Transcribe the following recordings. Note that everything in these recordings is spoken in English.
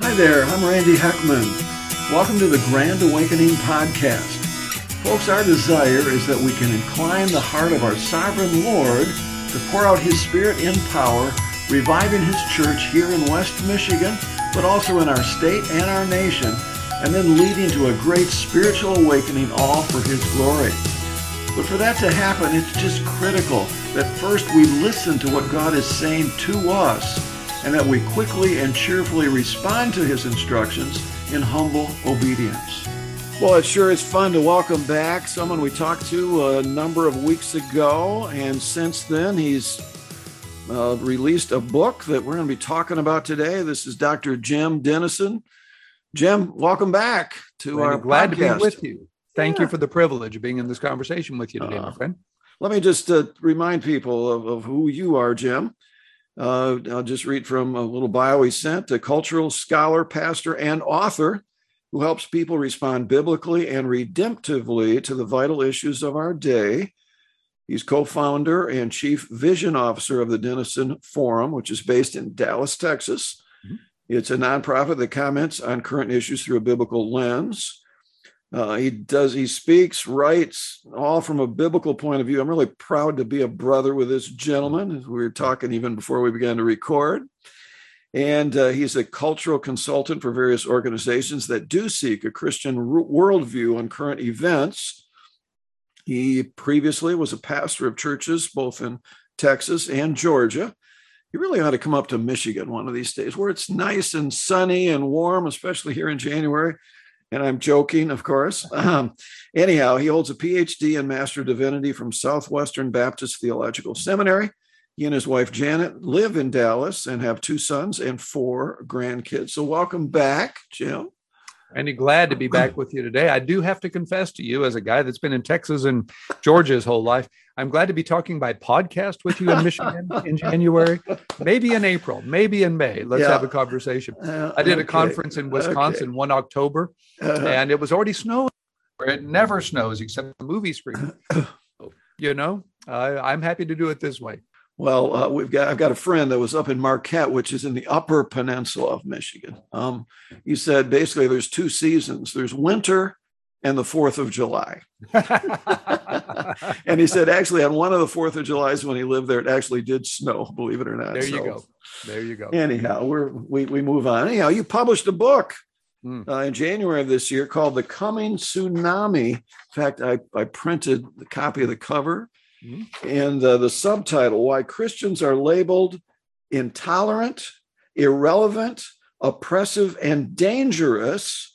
Hi there, I'm Randy Heckman. Welcome to the Grand Awakening Podcast. Folks, our desire is that we can incline the heart of our sovereign Lord to pour out His Spirit in power, reviving His church here in West Michigan, but also in our state and our nation, and then leading to a great spiritual awakening, all for His glory. But for that to happen, it's just critical that first we listen to what God is saying to us and that we quickly and cheerfully respond to his instructions in humble obedience. Well, it sure is fun to welcome back someone we talked to a number of weeks ago, and since then he's uh, released a book that we're going to be talking about today. This is Dr. Jim Denison. Jim, welcome back to our glad podcast. to be with you. Thank yeah. you for the privilege of being in this conversation with you today, uh, my friend. Let me just uh, remind people of, of, who you are, Jim. Uh, I'll just read from a little bio he sent a cultural scholar, pastor, and author who helps people respond biblically and redemptively to the vital issues of our day. He's co founder and chief vision officer of the Denison Forum, which is based in Dallas, Texas. Mm-hmm. It's a nonprofit that comments on current issues through a biblical lens. Uh, he does, he speaks, writes, all from a biblical point of view. I'm really proud to be a brother with this gentleman. We were talking even before we began to record. And uh, he's a cultural consultant for various organizations that do seek a Christian worldview on current events. He previously was a pastor of churches both in Texas and Georgia. You really ought to come up to Michigan one of these days where it's nice and sunny and warm, especially here in January and I'm joking, of course. Um, anyhow, he holds a PhD in Master of Divinity from Southwestern Baptist Theological Seminary. He and his wife Janet live in Dallas and have two sons and four grandkids. So, welcome back, Jim. Randy, glad to be back with you today. I do have to confess to you, as a guy that's been in Texas and Georgia his whole life, I'm glad to be talking by podcast with you in Michigan in January, maybe in April, maybe in May. Let's yeah. have a conversation. Uh, I did okay. a conference in Wisconsin okay. one October, uh-huh. and it was already snowing where it never snows except the movie screen. you know, uh, I'm happy to do it this way. Well, uh, we've got I've got a friend that was up in Marquette, which is in the Upper Peninsula of Michigan. Um, he said basically there's two seasons. There's winter and the Fourth of July. and he said actually on one of the Fourth of July's when he lived there, it actually did snow. Believe it or not. There you go. There you go. Anyhow, we're we we move on. Anyhow, you published a book. Mm. Uh, in January of this year called The Coming Tsunami. In fact, I, I printed the copy of the cover Mm-hmm. And uh, the subtitle Why Christians Are Labeled Intolerant, Irrelevant, Oppressive, and Dangerous.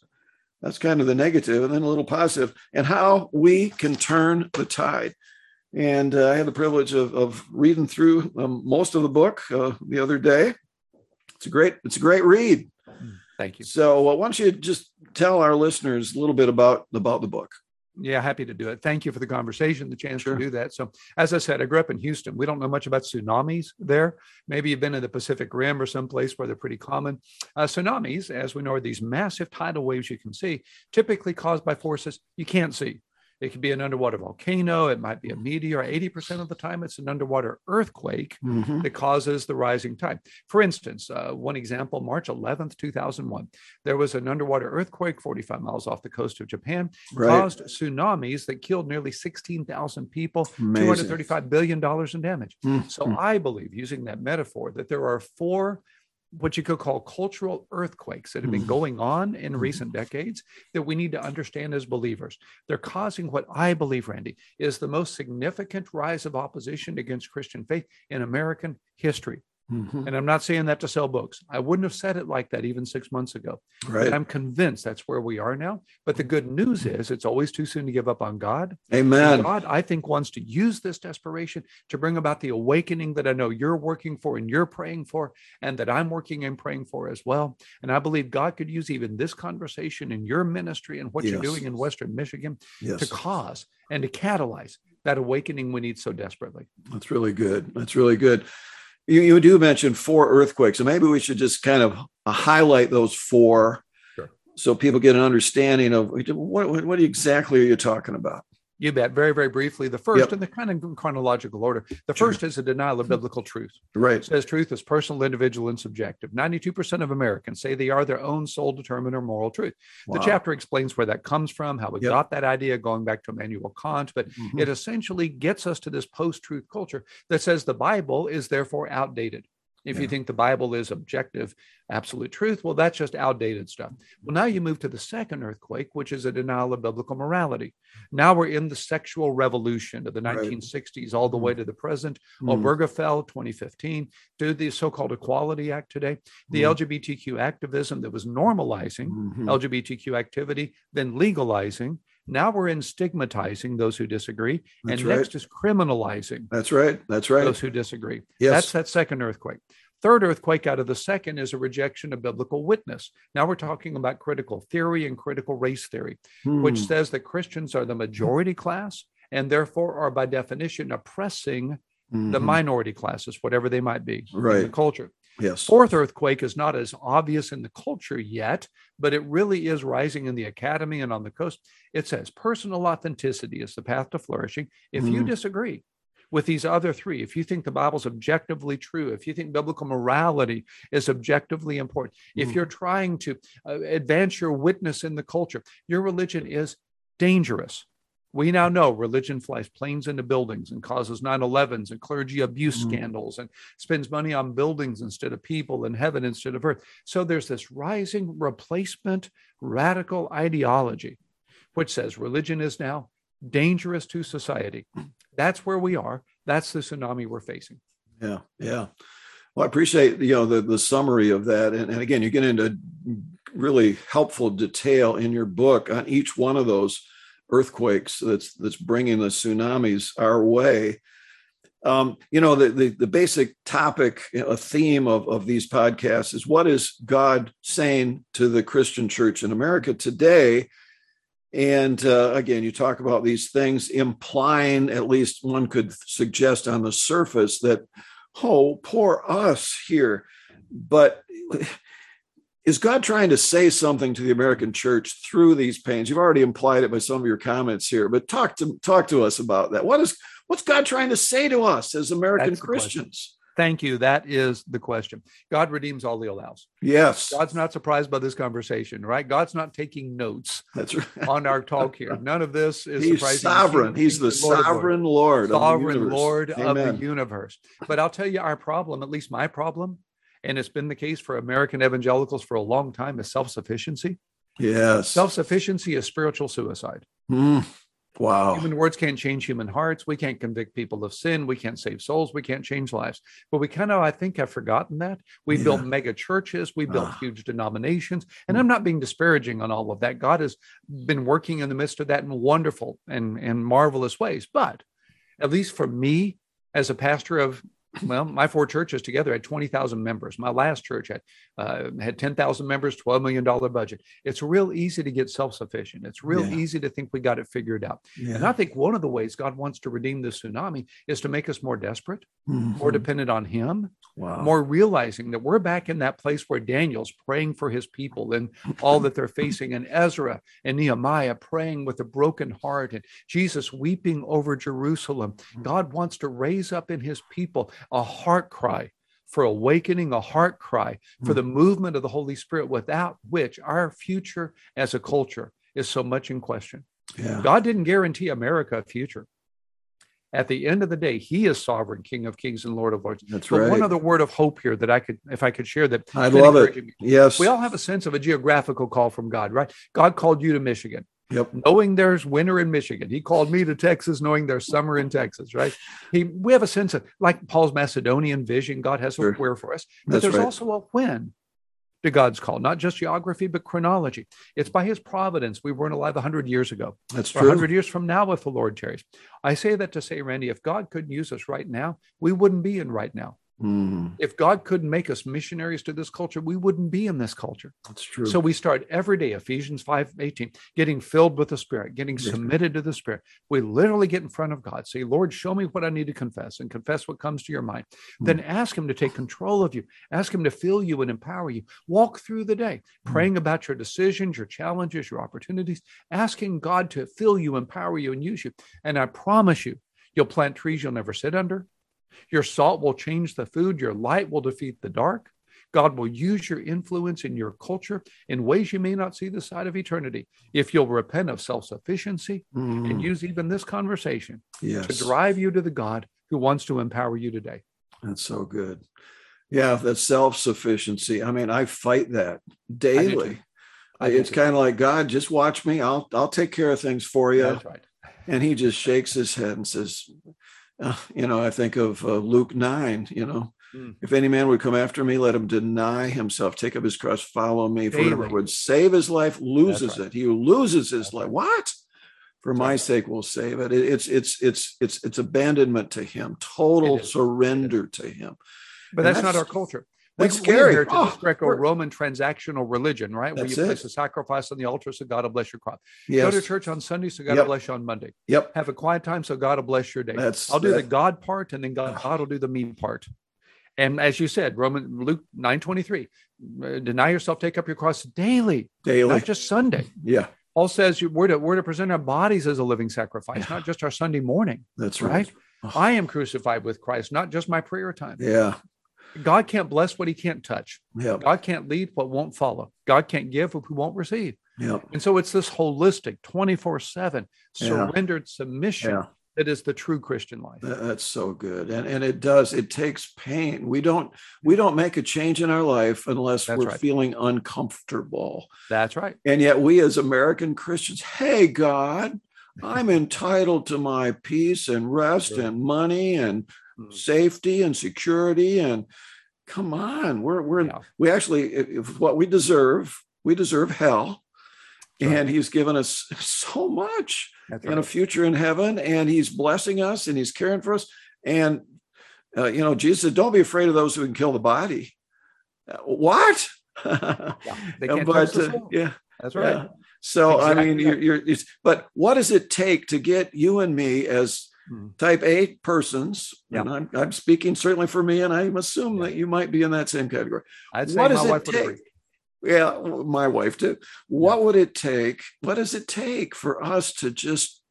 That's kind of the negative, and then a little positive, and how we can turn the tide. And uh, I had the privilege of, of reading through um, most of the book uh, the other day. It's a great, it's a great read. Mm, thank you. So, uh, why don't you just tell our listeners a little bit about about the book? Yeah, happy to do it. Thank you for the conversation, the chance sure. to do that. So, as I said, I grew up in Houston. We don't know much about tsunamis there. Maybe you've been in the Pacific Rim or someplace where they're pretty common. Uh, tsunamis, as we know, are these massive tidal waves you can see, typically caused by forces you can't see. It could be an underwater volcano. It might be a meteor. 80% of the time, it's an underwater earthquake mm-hmm. that causes the rising tide. For instance, uh, one example March 11th, 2001, there was an underwater earthquake 45 miles off the coast of Japan, right. caused tsunamis that killed nearly 16,000 people, Amazing. $235 billion in damage. Mm-hmm. So I believe, using that metaphor, that there are four what you could call cultural earthquakes that have been mm-hmm. going on in mm-hmm. recent decades that we need to understand as believers. They're causing what I believe, Randy, is the most significant rise of opposition against Christian faith in American history. Mm-hmm. And I'm not saying that to sell books. I wouldn't have said it like that even six months ago. Right. But I'm convinced that's where we are now. But the good news is it's always too soon to give up on God. Amen. And God, I think, wants to use this desperation to bring about the awakening that I know you're working for and you're praying for, and that I'm working and praying for as well. And I believe God could use even this conversation in your ministry and what yes. you're doing in Western Michigan yes. to cause and to catalyze that awakening we need so desperately. That's really good. That's really good. You, you do mention four earthquakes, so maybe we should just kind of highlight those four sure. so people get an understanding of what, what, what exactly are you talking about? You bet. Very, very briefly. The first Yep. in the kind of chronological order. The first is a denial of biblical truth. Right. It says truth is personal, individual, and subjective. 92% of Americans say they are their own sole determiner moral truth. The chapter explains where that comes from, how we Yep. got that idea, going back to Immanuel Kant, but Mhm. it essentially gets us to this post truth culture that says the Bible is therefore outdated. If you think the Bible is objective, absolute truth, well, that's just outdated stuff. Well, now you move to the second earthquake, which is a denial of biblical morality. Now we're in the sexual revolution of the Right. 1960s all the way to the present. Mm. Obergefell, 2015, to the so called Equality Act today, the Mm. LGBTQ activism that was normalizing Mhm. LGBTQ activity, then legalizing. Now we're in stigmatizing those who disagree. That's and right. next is criminalizing That's right. That's right. those who disagree. Yes. That's that second earthquake. Third earthquake out of the second is a rejection of biblical witness. Now we're talking about critical theory and critical race theory, which Hmm. says that Christians are the majority class and therefore are by definition oppressing the Mhm. minority classes, whatever they might be in the culture. Yes. Fourth earthquake is not as obvious in the culture yet, but it really is rising in the academy and on the coast. It says personal authenticity is the path to flourishing. If you Mm. disagree with these other three, if you think the Bible's objectively true, if you think biblical morality is objectively important, if Mm. you're trying to uh, advance your witness in the culture, your religion is dangerous. We now know religion flies planes into buildings and causes 9 11s and clergy abuse Mm. scandals and spends money on buildings instead of people and heaven instead of earth. So there's this rising replacement radical ideology, which says religion is now dangerous to society. That's where we are. That's the tsunami we're facing. Yeah, yeah. Well, I appreciate you know the the summary of that, and, and again, you get into really helpful detail in your book on each one of those earthquakes that's that's bringing the tsunamis our way. Um, you know, the, the the basic topic, a theme of of these podcasts is what is God saying to the Christian church in America today? And uh, again, you talk about these things implying, at least one could suggest on the surface, that, oh, poor us here. But is God trying to say something to the American church through these pains? You've already implied it by some of your comments here, but talk to talk to us about that. What is what's God trying to say to us as American That's. Christians? Thank you. That is the question. God redeems all he allows. Yes, God's not surprised by this conversation, right? God's not taking notes that's right. on our talk here. None of this is He's surprising. sovereign. He's the Lord of sovereign Lord, of the sovereign universe. Lord of the universe. But I'll tell you, our problem, at least my problem, and it's been the case for American evangelicals for a long time, is self sufficiency. Yes. Self sufficiency is spiritual suicide. Mm. Wow. Human words can't change human hearts. We can't convict people of sin. We can't save souls. We can't change lives. But we kind of, I think, have forgotten that. We Yeah. built mega churches. We built Ah. huge denominations. And I'm not being disparaging on all of that. God has been working in the midst of that in wonderful and, and marvelous ways. But at least for me, as a pastor of well, my four churches together had 20,000 members. My last church had uh, had 10,000 members, $12 million budget. It's real easy to get self sufficient. It's real Yeah. easy to think we got it figured out. And I think one of the ways God wants to redeem the tsunami is to make us more desperate, more Mhm. dependent on Him, Wow. more realizing that we're back in that place where Daniel's praying for his people and all that they're facing, and Ezra and Nehemiah praying with a broken heart, and Jesus weeping over Jerusalem. God wants to raise up in his people a heart cry for awakening, a heart cry hmm. for the movement of the Holy Spirit, without which our future as a culture is so much in question. yeah. God didn't guarantee America a future. At the end of the day, He is sovereign, King of Kings and Lord of Lords. That's But right. one other word of hope here that I could, if I could share that. I love it. me. Yes. We all have a sense of a geographical call from God, right? God called you to Michigan, Yep. knowing there's winter in Michigan. He called me to Texas, knowing there's summer in Texas, right? He, we have a sense of like Paul's Macedonian vision. God has Sure. a where for us, but That's there's right. also a when to God's call, not just geography, but chronology. It's by His providence. We weren't alive 100 years ago. That's true. 100 years from now, if the Lord tarries. I say that to say, Randy, if God couldn't use us right now, we wouldn't be in right now. Mm, If God couldn't make us missionaries to this culture, we wouldn't be in this culture. that's true. So we start every day, Ephesians 5 18, getting filled with the Spirit, getting Yes. submitted to the Spirit. We literally get in front of God, say, Lord, show me what I need to confess and confess what comes to your mind. Hmm. Then ask Him to take control of you, ask Him to fill you and empower you. Walk through the day, Hmm. praying about your decisions, your challenges, your opportunities, asking God to fill you, empower you, and use you. And I promise you, you'll plant trees you'll never sit under. Your salt will change the food. Your light will defeat the dark. God will use your influence in your culture in ways you may not see the side of eternity if you'll repent of self sufficiency Mm, and use even this conversation yes. to drive you to the God who wants to empower you today. That's so good. Yeah, that self sufficiency. I mean, I fight that daily. too. I It's kind of like God, just watch me. I'll I'll take care of things for you. That's right. And he just shakes his head and says, uh, you know, I think of uh, Luke nine. You know, Mm. if any man would come after me, let him deny himself, take up his cross, follow me. For whoever would save his life loses right. it. He who loses his That's life, right. what? For That's my right. sake will save it. It- It's it's it's it's it's abandonment to him, total surrender to him. But And that's, not our culture. That's we, scary. We inherited Oh, this Greco-Roman transactional religion, right? Where you it. place a sacrifice on the altar so God will bless your crop. Yes. Go to church on Sunday so God Yep. will bless you on Monday. Yep. Have a quiet time so God will bless your day. That's I'll do the God part, and then God, God will do the me part. And as you said, Roman Luke nine twenty three, uh, deny yourself, take up your cross daily, daily. not just Sunday. yeah, Paul says you, we're to we're to present our bodies as a living sacrifice, not just our Sunday morning. that's right. Right? I am crucified with Christ, not just my prayer time. Yeah. God can't bless what He can't touch. Yeah. God can't lead what won't follow. God can't give what won't receive. Yeah. And so it's this holistic, twenty four seven Yeah. surrendered submission Yeah. that is the true Christian life. That's so good. And and it does, it takes pain. We don't we don't make a change in our life unless That's we're right. feeling uncomfortable. That's right. And yet we as American Christians, hey God, I'm entitled to my peace and rest Sure. and money and Mm. safety and security and come on, we're we're Yeah. we actually if, what we deserve, we deserve hell. Right. And he's given us so much That's and a future in heaven and he's blessing us and he's caring for us and uh, you know jesus said don't be afraid of those who can kill the body Uh, what Yeah. They can't but touch the uh, yeah That's right. yeah. so i mean you're, you're it's, but what does it take to get you and me as Mm. type a persons Yeah. and I'm, I'm speaking certainly for me and i'm assume Yeah. that you might be in that same category I'd say what my does it take? yeah my wife too what would it take what does it take for us to just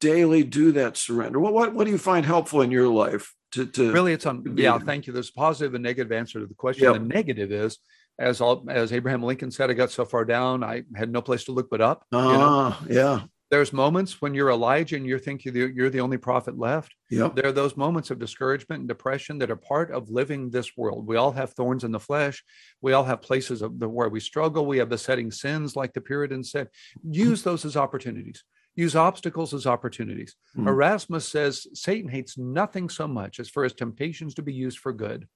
daily do that surrender what what, what do you find helpful in your life to to Really, it's on. Yeah, thank you. There's a positive and negative answer to the question. Yep. The negative is, as all, as Abraham Lincoln said, I got so far down, I had no place to look but up. you know? ah yeah There's moments when you're Elijah and you're thinking you're the only prophet left. yep There are those moments of discouragement and depression that are part of living this world. We all have thorns in the flesh. We all have places of the where we struggle. We have besetting sins, like the Puritans said. Use those as opportunities. Use obstacles as opportunities. Mhm. Erasmus says Satan hates nothing so much as for his temptations to be used for good.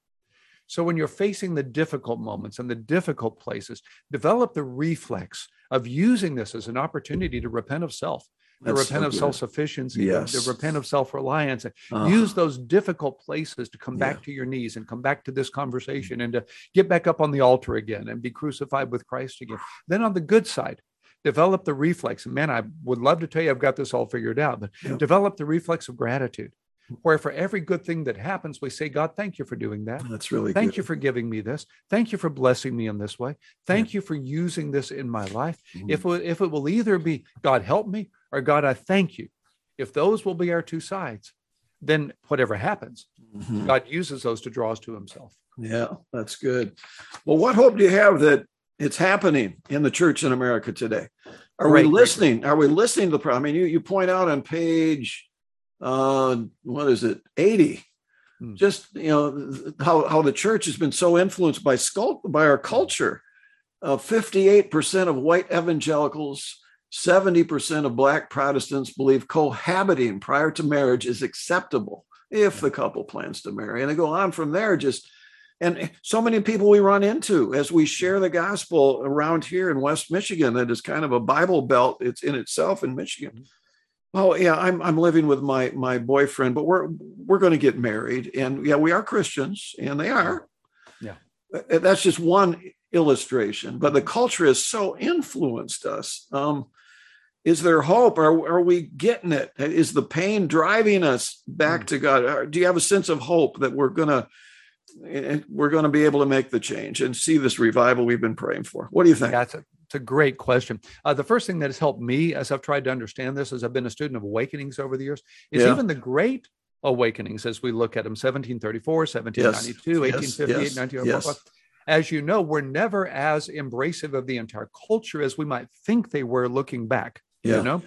So when you're facing the difficult moments and the difficult places, develop the reflex of using this as an opportunity to repent of self, to That's so repent of self-sufficiency, to- Yes. to repent of self-reliance, and Ah, use those difficult places to come Yeah. back to your knees and come back to this conversation and to get back up on the altar again and be crucified with Christ again. Then on the good side, develop the reflex. And man, I would love to tell you I've got this all figured out, but Yeah. develop the reflex of gratitude, where for every good thing that happens, we say, God, thank you for doing that. that's really Thank good. you for giving me this. Thank you for blessing me in this way. Thank you for using this in my life. Mhm. If, it- if it will either be God help me or God, I thank you. If those will be our two sides, then whatever happens, Mhm. God uses those to draw us to himself. yeah that's good well what hope do you have that it's happening in the church in america today are Great, we listening are we listening to the problem i mean you, you point out on page uh what is it? 80 Hmm. just you know how, how the church has been so influenced by skull by our culture. Uh, 58% of white evangelicals 70% of black protestants believe cohabiting prior to marriage is acceptable if the couple plans to marry. And they go on from there just and so many people we run into as we share the gospel around here in west michigan that is kind of a bible belt. It's in itself in michigan Oh yeah, I'm I'm living with my my boyfriend, but we're we're going to get married, and yeah, we are Christians, and they are. Yeah, Uh, that's just one illustration. But the culture has so influenced us. Um, is there hope? Are are we getting it? Is the pain driving us back Mm. to God? Or Do you have a sense of hope that we're gonna we're going to be able to make the change and see this revival we've been praying for? What do you think? That's a, it's a great question. Uh, the first thing that has helped me as I've tried to understand this, as I've been a student of awakenings over the years, is Yeah. even the great awakenings as we look at them 1734, 1792, Yes, 1858, yes, 1904. yes. As you know, we're never as embracive of the entire culture as we might think they were looking back. Yeah. You know,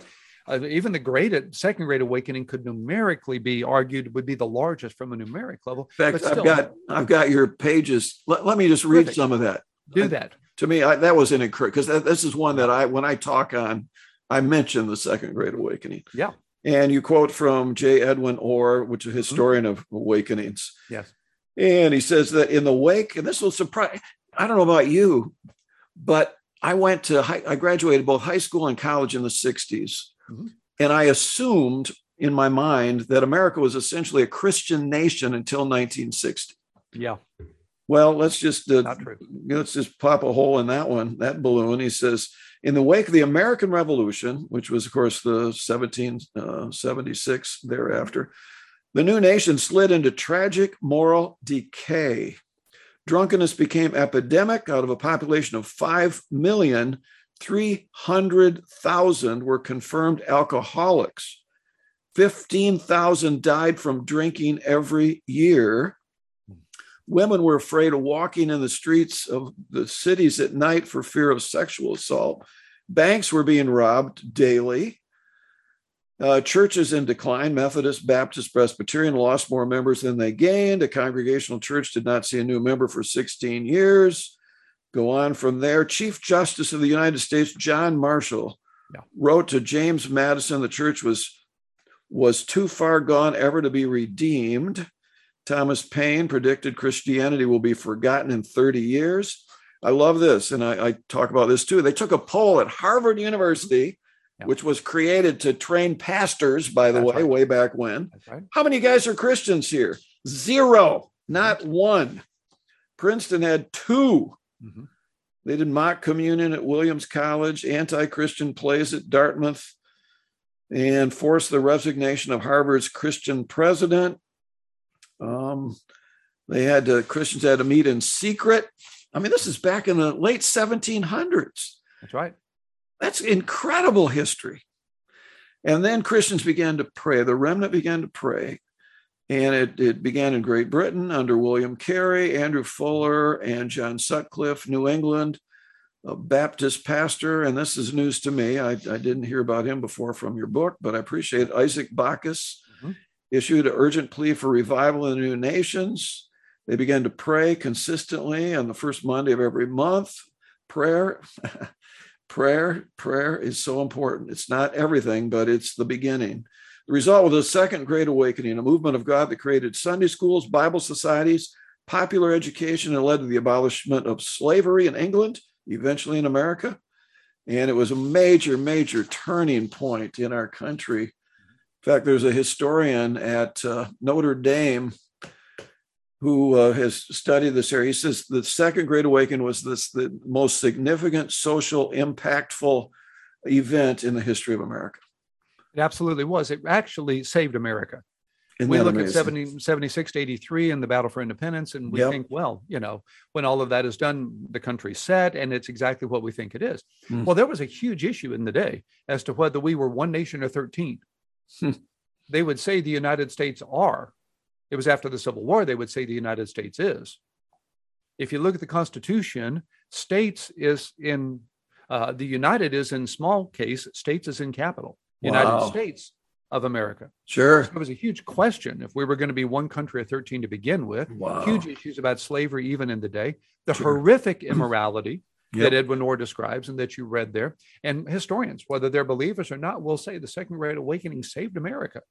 uh, even the great second great awakening could numerically be argued would be the largest from a numeric level. In fact, still, I've got I've got your pages. Let, let me just read Terrific. some of that. do that. To me, I, that was an encouragement because this is one that I when I talk on, I mention the Second Great Awakening. Yeah. And you quote from J. Edwin Orr, which is a historian of awakenings. Yes. And he says that in the wake, and this will surprise, I don't know about you, but I went to, high, I graduated both high school and college in the 60s. Mhm. And I assumed in my mind that America was essentially a Christian nation until 1960. Yeah, Well, let's just uh, let's just pop a hole in that one, that balloon. He says, in the wake of the American Revolution, which was, of course, the 1776 thereafter, the new nation slid into tragic moral decay. Drunkenness became epidemic out of a population of 5 million. 300,000 were confirmed alcoholics. 15,000 died from drinking every year women were afraid of walking in the streets of the cities at night for fear of sexual assault. Banks were being robbed daily. Uh, churches in decline, Methodist, Baptist, Presbyterian lost more members than they gained. A congregational church did not see a new member for 16 years. Go on from there. Chief Justice of the United States, John Marshall, Yeah. wrote to James Madison the church was, was too far gone ever to be redeemed. Thomas Paine predicted Christianity will be forgotten in 30 years. I love this, and I, I talk about this too. They took a poll at Harvard University, Yeah. which was created to train pastors, by the That's way, right. way back when. Right. How many guys are Christians here? Zero, not one. Princeton had two. Mhm. They did mock communion at Williams College, anti Christian plays at Dartmouth, and forced the resignation of Harvard's Christian president. Um, they had to, Christians had to meet in secret. I mean, this is back in the late 1700s. That's right. That's incredible history. And then Christians began to pray. The remnant began to pray. And it, it began in Great Britain under William Carey, Andrew Fuller, and John Sutcliff, New England, a Baptist pastor. And this is news to me. I, I didn't hear about him before from your book, but I appreciate it. Isaac Backus. Issued an urgent plea for revival in the new nations. They began to pray consistently on the first Monday of every month. Prayer, prayer, prayer is so important. It's not everything, but it's the beginning. The result was the second great awakening, a movement of God that created Sunday schools, Bible societies, popular education, and led to the abolishment of slavery in England, eventually in America. And it was a major, major turning point in our country. In fact, there's a historian at uh, Notre Dame who uh, has studied this area. He says the Second Great Awakening was this the most significant social, impactful event in the history of America. It absolutely was. It actually saved America. Isn't we look amazing? at 70, 76 to 83 and the battle for independence, and we Yep. think, well, you know, when all of that is done, the country's set, and it's exactly what we think it is. Mm. Well, there was a huge issue in the day as to whether we were one nation or 13. Hmm. They would say the United States are. It was after the Civil War, they would say the United States is. If you look at the Constitution, states is in uh, the United is in small case, states is in capital. United States of America. Sure. It was a huge question if we were going to be one country of 13 to begin with. Wow. Huge issues about slavery, even in the day, the Sure. horrific immorality Yep. that Edwin Orr describes and that you read there. And historians, whether they're believers or not, will say the Second Great Awakening saved America,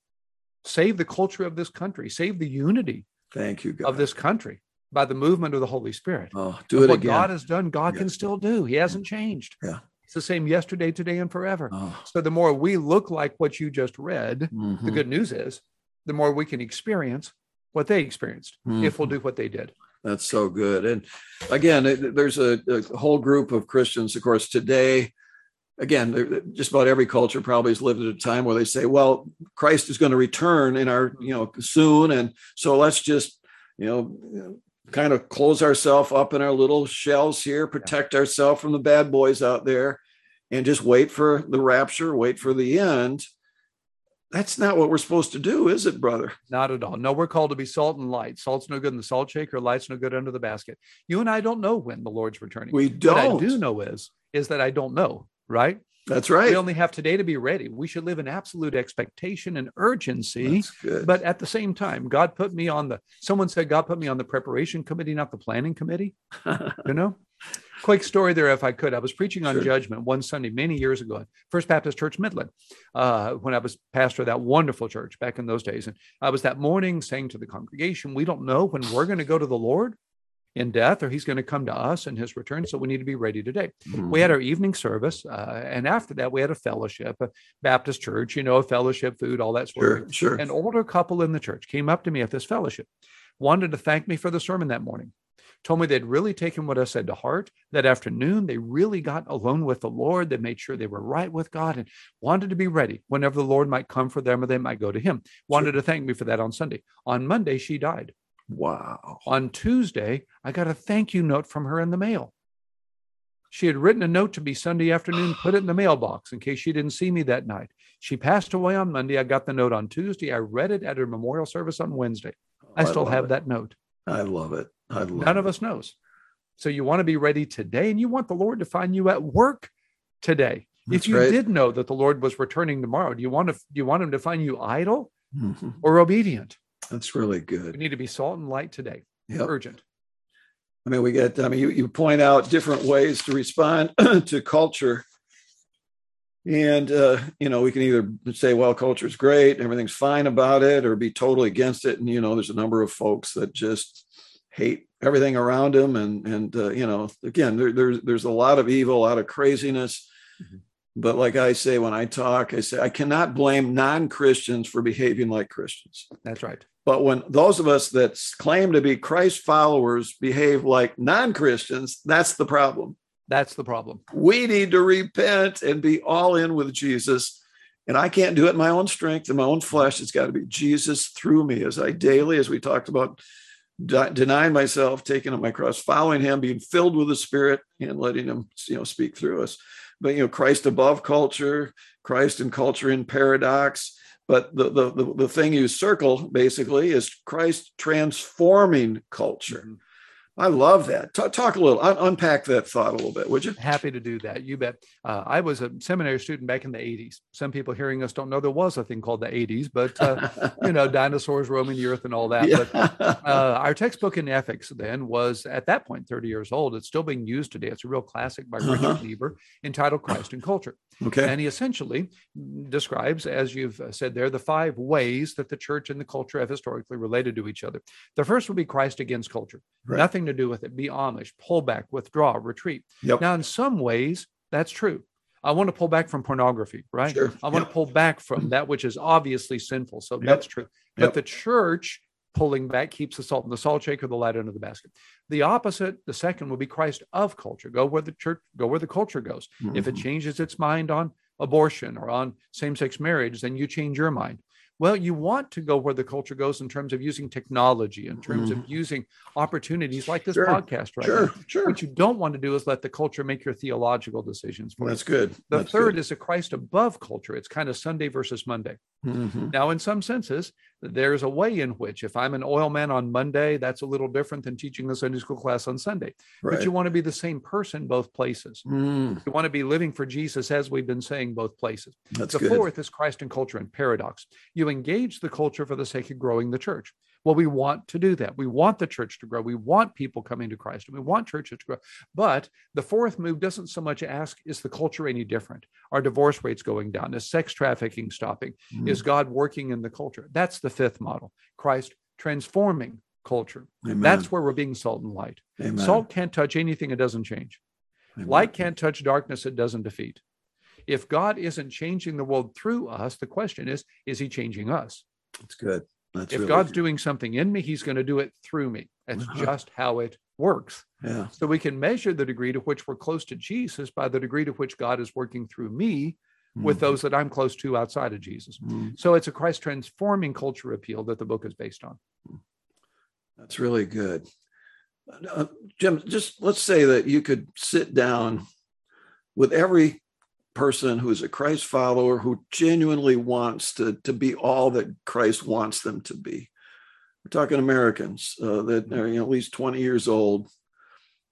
saved the culture of this country, saved the unity Thank you, God. of this country by the movement of the Holy Spirit. Oh, do it what again. God has done, God Yeah. can still do. He hasn't changed. Yeah. It's the same yesterday, today, and forever. Oh, So the more we look like what you just read, the mhm, good news is the more we can experience what they experienced if we'll mhm. do what they did. That's so good. And again, it- there's a, a whole group of Christians, of course, today. Again, just about every culture probably has lived at a time where they say, "Well, Christ is going to return in our, you know, soon," and so let's just, you know, kind of close ourselves up in our little shells here, protect ourselves from the bad boys out there, and just wait for the rapture, wait for the end. That's not what we're supposed to do, is it, brother? Not at all. No, we're called to be salt and light. Salt's no good in the salt shaker, light's no good under the basket. You and I don't know when the Lord's returning. We don't. I do know is, is that I don't know, right? That's right. We only have today to be ready. We should live in absolute expectation and urgency. That's good. But at the same time, God put me on the, someone said God put me on the preparation committee, not the planning committee. You know? Quick story there, if I could. I was preaching on Sure. judgment one Sunday many years ago at First Baptist Church Midland, uh, when I was pastor of that wonderful church back in those days. And I was that morning saying to the congregation, We don't know when we're going to go to the Lord in death or he's going to come to us in his return. So we need to be ready today. We had our evening service. Uh, and after that, we had a fellowship, a Baptist church, you know, a fellowship, food, all that sort of thing. sure. An older couple in the church came up to me at this fellowship, wanted to thank me for the sermon that morning, told me they'd really taken what I said to heart. That afternoon, they really got alone with the Lord. They made sure they were right with God and wanted to be ready whenever the Lord might come for them or they might go to Him. Wanted to thank me for that on Sunday. On Monday, she died. Wow. On Tuesday, I got a thank you note from her in the mail. She had written a note to me Sunday afternoon, put it in the mailbox in case she didn't see me that night. She passed away on Monday. I got the note on Tuesday. I read it at her memorial service on Wednesday. I oh, still love have it. that note. I love it. I love None it. of us knows. So you want to be ready today and you want the Lord to find you at work today. That's if you right. did know that the Lord was returning tomorrow, do you want to do you want him to find you idle Mhm. or obedient? That's really We good. need to be salt and light today. Yep. Urgent. I mean, we get, I mean, you, you point out different ways to respond to culture. And, uh, you know, we can either say, well, culture's great, everything's fine about it, or be totally against it. And, you know, there's a number of folks that just hate everything around them. And, and uh, you know, again, there, there's, there's a lot of evil, a lot of craziness. Mhm. But like I say, when I talk, I say, I cannot blame non Christians for behaving like Christians. That's right. But when those of us that claim to be Christ followers behave like non Christians, that's the problem. That's the problem. We need to repent and be all in with Jesus. And I can't do it in my own strength, in my own flesh. It's got to be Jesus through me as I daily, as we talked about, de- denying myself, taking up my cross, following Him, being filled with the Spirit, and letting Him, you know, speak through us. But you know, Christ above culture, Christ and culture in paradox. But the the the, the thing you circle basically is Christ transforming culture. Mhm. I love that. Talk, talk a little, un- unpack that thought a little bit, would you? Happy to do that. You bet. Uh, I was a seminary student back in the 80s. Some people hearing us don't know there was a thing called the 80s, but uh, you know, dinosaurs roaming the earth and all that. But uh, our textbook in ethics then was at that point 30 years old. It's still being used today. It's a real classic by Uh-huh. Richard Niebuhr entitled Christ and Culture. Okay. And he essentially describes, as you've uh, said there, the five ways that the church and the culture have historically related to each other. The first would be Christ against culture. Right. Nothing to do with it. Be Amish, pull back, withdraw, retreat. Yep. Now, in some ways, that's true. I want to pull back from pornography, right? Sure. I want Yep. to pull back from that which is obviously sinful. So Yep. that's true. But the church pulling back keeps the salt in the salt shaker, the light under the basket. The opposite, the second, would be Christ of culture. Go where the church, go where the culture goes. If it Mhm. changes its mind on abortion or on same-sex marriage, then you change your mind. Well, you want to go where the culture goes in terms of using technology, in terms of using opportunities like this Sure. podcast right sure, now. sure. What you don't want to do is let the culture make your theological decisions for you. That's good. The That's third good. is a Christ above culture. It's kind of Sunday versus Monday. Mhm. Now, in some senses, there's a way in which if I'm an oil man on Monday, that's a little different than teaching a Sunday school class on Sunday. But you want to be the same person both places. Mm, You want to be living for Jesus, as we've been saying, both places. that's the good. fourth is Christ and culture and paradox. You engage the culture for the sake of growing the church. Well, we want to do that. We want the church to grow. We want people coming to Christ. and We want churches to grow. But the fourth move doesn't so much ask, is the culture any different? Are divorce rates going down? Is sex trafficking stopping? Mm, Is God working in the culture? That's the fifth model. Christ transforming culture. Amen. That's where we're being salt and light. Amen. Salt can't touch anything it doesn't change. Amen. Light can't touch darkness, it doesn't defeat. If God isn't changing the world through us, the question is, is he changing us? That's good. That's if really God's good. doing something in me, he's going to do it through me. That's Uh-huh. just how it works. yeah. So we can measure the degree to which we're close to Jesus by the degree to which God is working through me with Mhm. those that I'm close to outside of Jesus. Mhm. So it's a Christ transforming culture appeal that the book is based on. That's really good. Uh, Jim, just let's say that you could sit down with every person who's a Christ follower who genuinely wants to, to be all that Christ wants them to be. We're talking Americans uh, that are you know, at least 20 years old.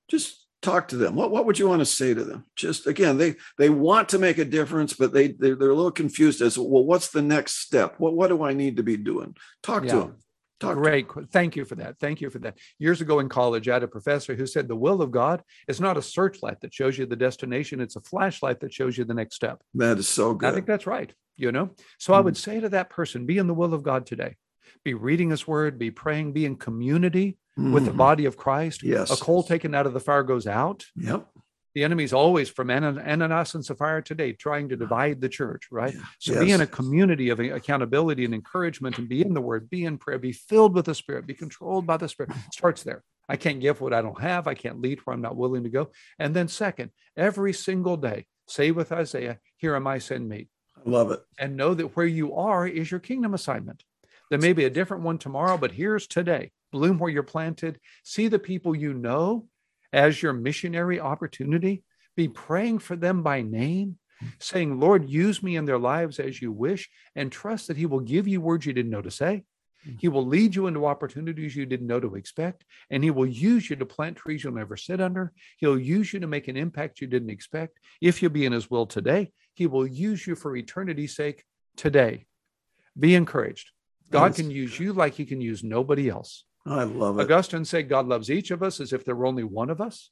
Just talk to them. What, what would you want to say to them? Just again, they they want to make a difference, but they they're, they're a little confused as well, what's the next step? What what do I need to be doing? Talk Yeah. to them. Talk Great. Thank you for that. Thank you for that. Years ago in college, I had a professor who said the will of God is not a searchlight that shows you the destination, it's a flashlight that shows you the next step. That is so good. I think that's right. You know, so I Mm. would say to that person, be in the will of God today. Be reading his word, be praying, be in community with the Mhm. body of Christ. Yes. A coal taken out of the fire goes out. Yep. The enemy's always from Ana- Ananias and Sapphira today trying to divide the church, right? So be in a community of accountability and encouragement and be in the word, be in prayer, be filled with the Spirit, be controlled by the Spirit. Starts there. I can't give what I don't have. I can't lead where I'm not willing to go. And then, second, every single day, say with Isaiah, Here am I, send me. I love it. And know that where you are is your kingdom assignment. There may be a different one tomorrow, but here's today. Bloom where you're planted. See the people you know as your missionary opportunity. Be praying for them by name, saying, Lord, use me in their lives as you wish, and trust that He will give you words you didn't know to say. Mm-hmm. He will lead you into opportunities you didn't know to expect, and He will use you to plant trees you'll never sit under. He'll use you to make an impact you didn't expect. If you'll be in His will today, He will use you for eternity's sake today. Be encouraged. God Yes. can use you like He can use nobody else. I love it. Augustine said God loves each of us as if there were only one of us.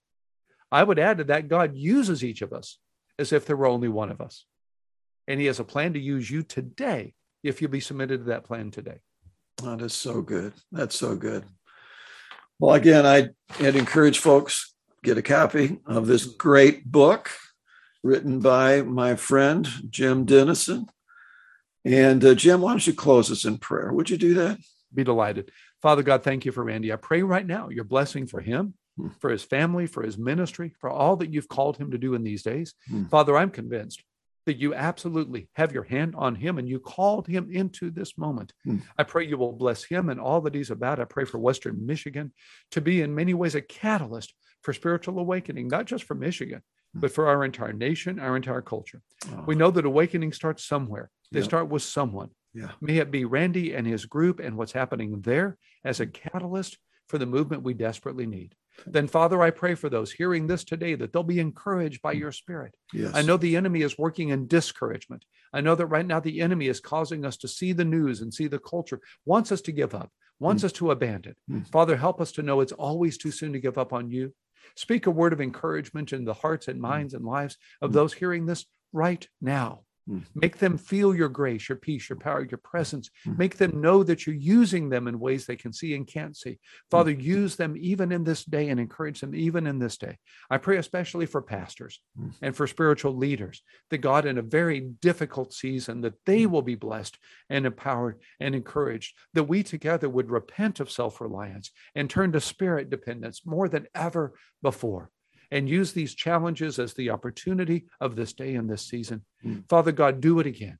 I would add to that God uses each of us as if there were only one of us. And he has a plan to use you today if you'll be submitted to that plan today. That is so good. That's so good. Well, again, I'd encourage folks get a copy of this great book written by my friend Jim Denison. And uh, Jim, why don't you close us in prayer? Would you do that? Be delighted. Father God, thank you for Randy. I pray right now your blessing for him, Hmm. for his family, for his ministry, for all that you've called him to do in these days. Hmm. Father, I'm convinced that you absolutely have your hand on him and you called him into this moment. Hmm. I pray you will bless him and all that he's about. I pray for Western Michigan to be in many ways a catalyst for spiritual awakening, not just for Michigan, Hmm. but for our entire nation, our entire culture. Oh, We know that awakening starts somewhere. They Yep. start with someone. Yeah. May it be Randy and his group and what's happening there as a catalyst for the movement we desperately need. Then, Father, I pray for those hearing this today that they'll be encouraged by your spirit. yes. I know the enemy is working in discouragement. I know that right now the enemy is causing us to see the news and see the culture, wants us to give up, wants us to abandon. Mm. Father, help us to know it's always too soon to give up on you. Speak a word of encouragement in the hearts and minds and lives of Mm. those hearing this right now. Mm. Make them feel your grace, your peace, your power, your presence. Mm. Make them know that you're using them in ways they can see and can't see. Father, use them even in this day and encourage them even in this day. I pray especially for pastors and for spiritual leaders, that God, in a very difficult season, that they will be blessed and empowered and encouraged, that we together would repent of self reliance and turn to spirit dependence more than ever before. And use these challenges as the opportunity of this day and this season. Mm. Father God, do it again.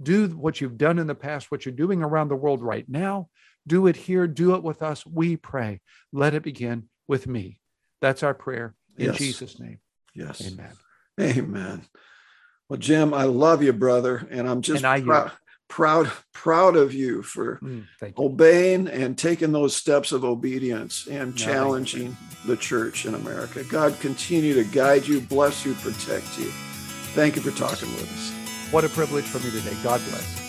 Do what you've done in the past, what you're doing around the world right now. Do it here. Do it with us. We pray. Let it begin with me. That's our prayer in Yes. Jesus' name. yes. Amen. Amen. Well, Jim, I love you, brother. And I'm just And I prou- proud, proud of you for Mm, you. obeying and taking those steps of obedience and challenging the church in America. God continue to guide you, bless you, protect you. Thank you for talking with us. What a privilege for me today. God bless.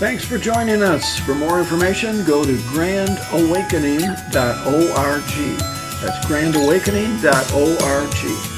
Thanks for joining us. For more information, go to grandawakening.org. That's grandawakening.org.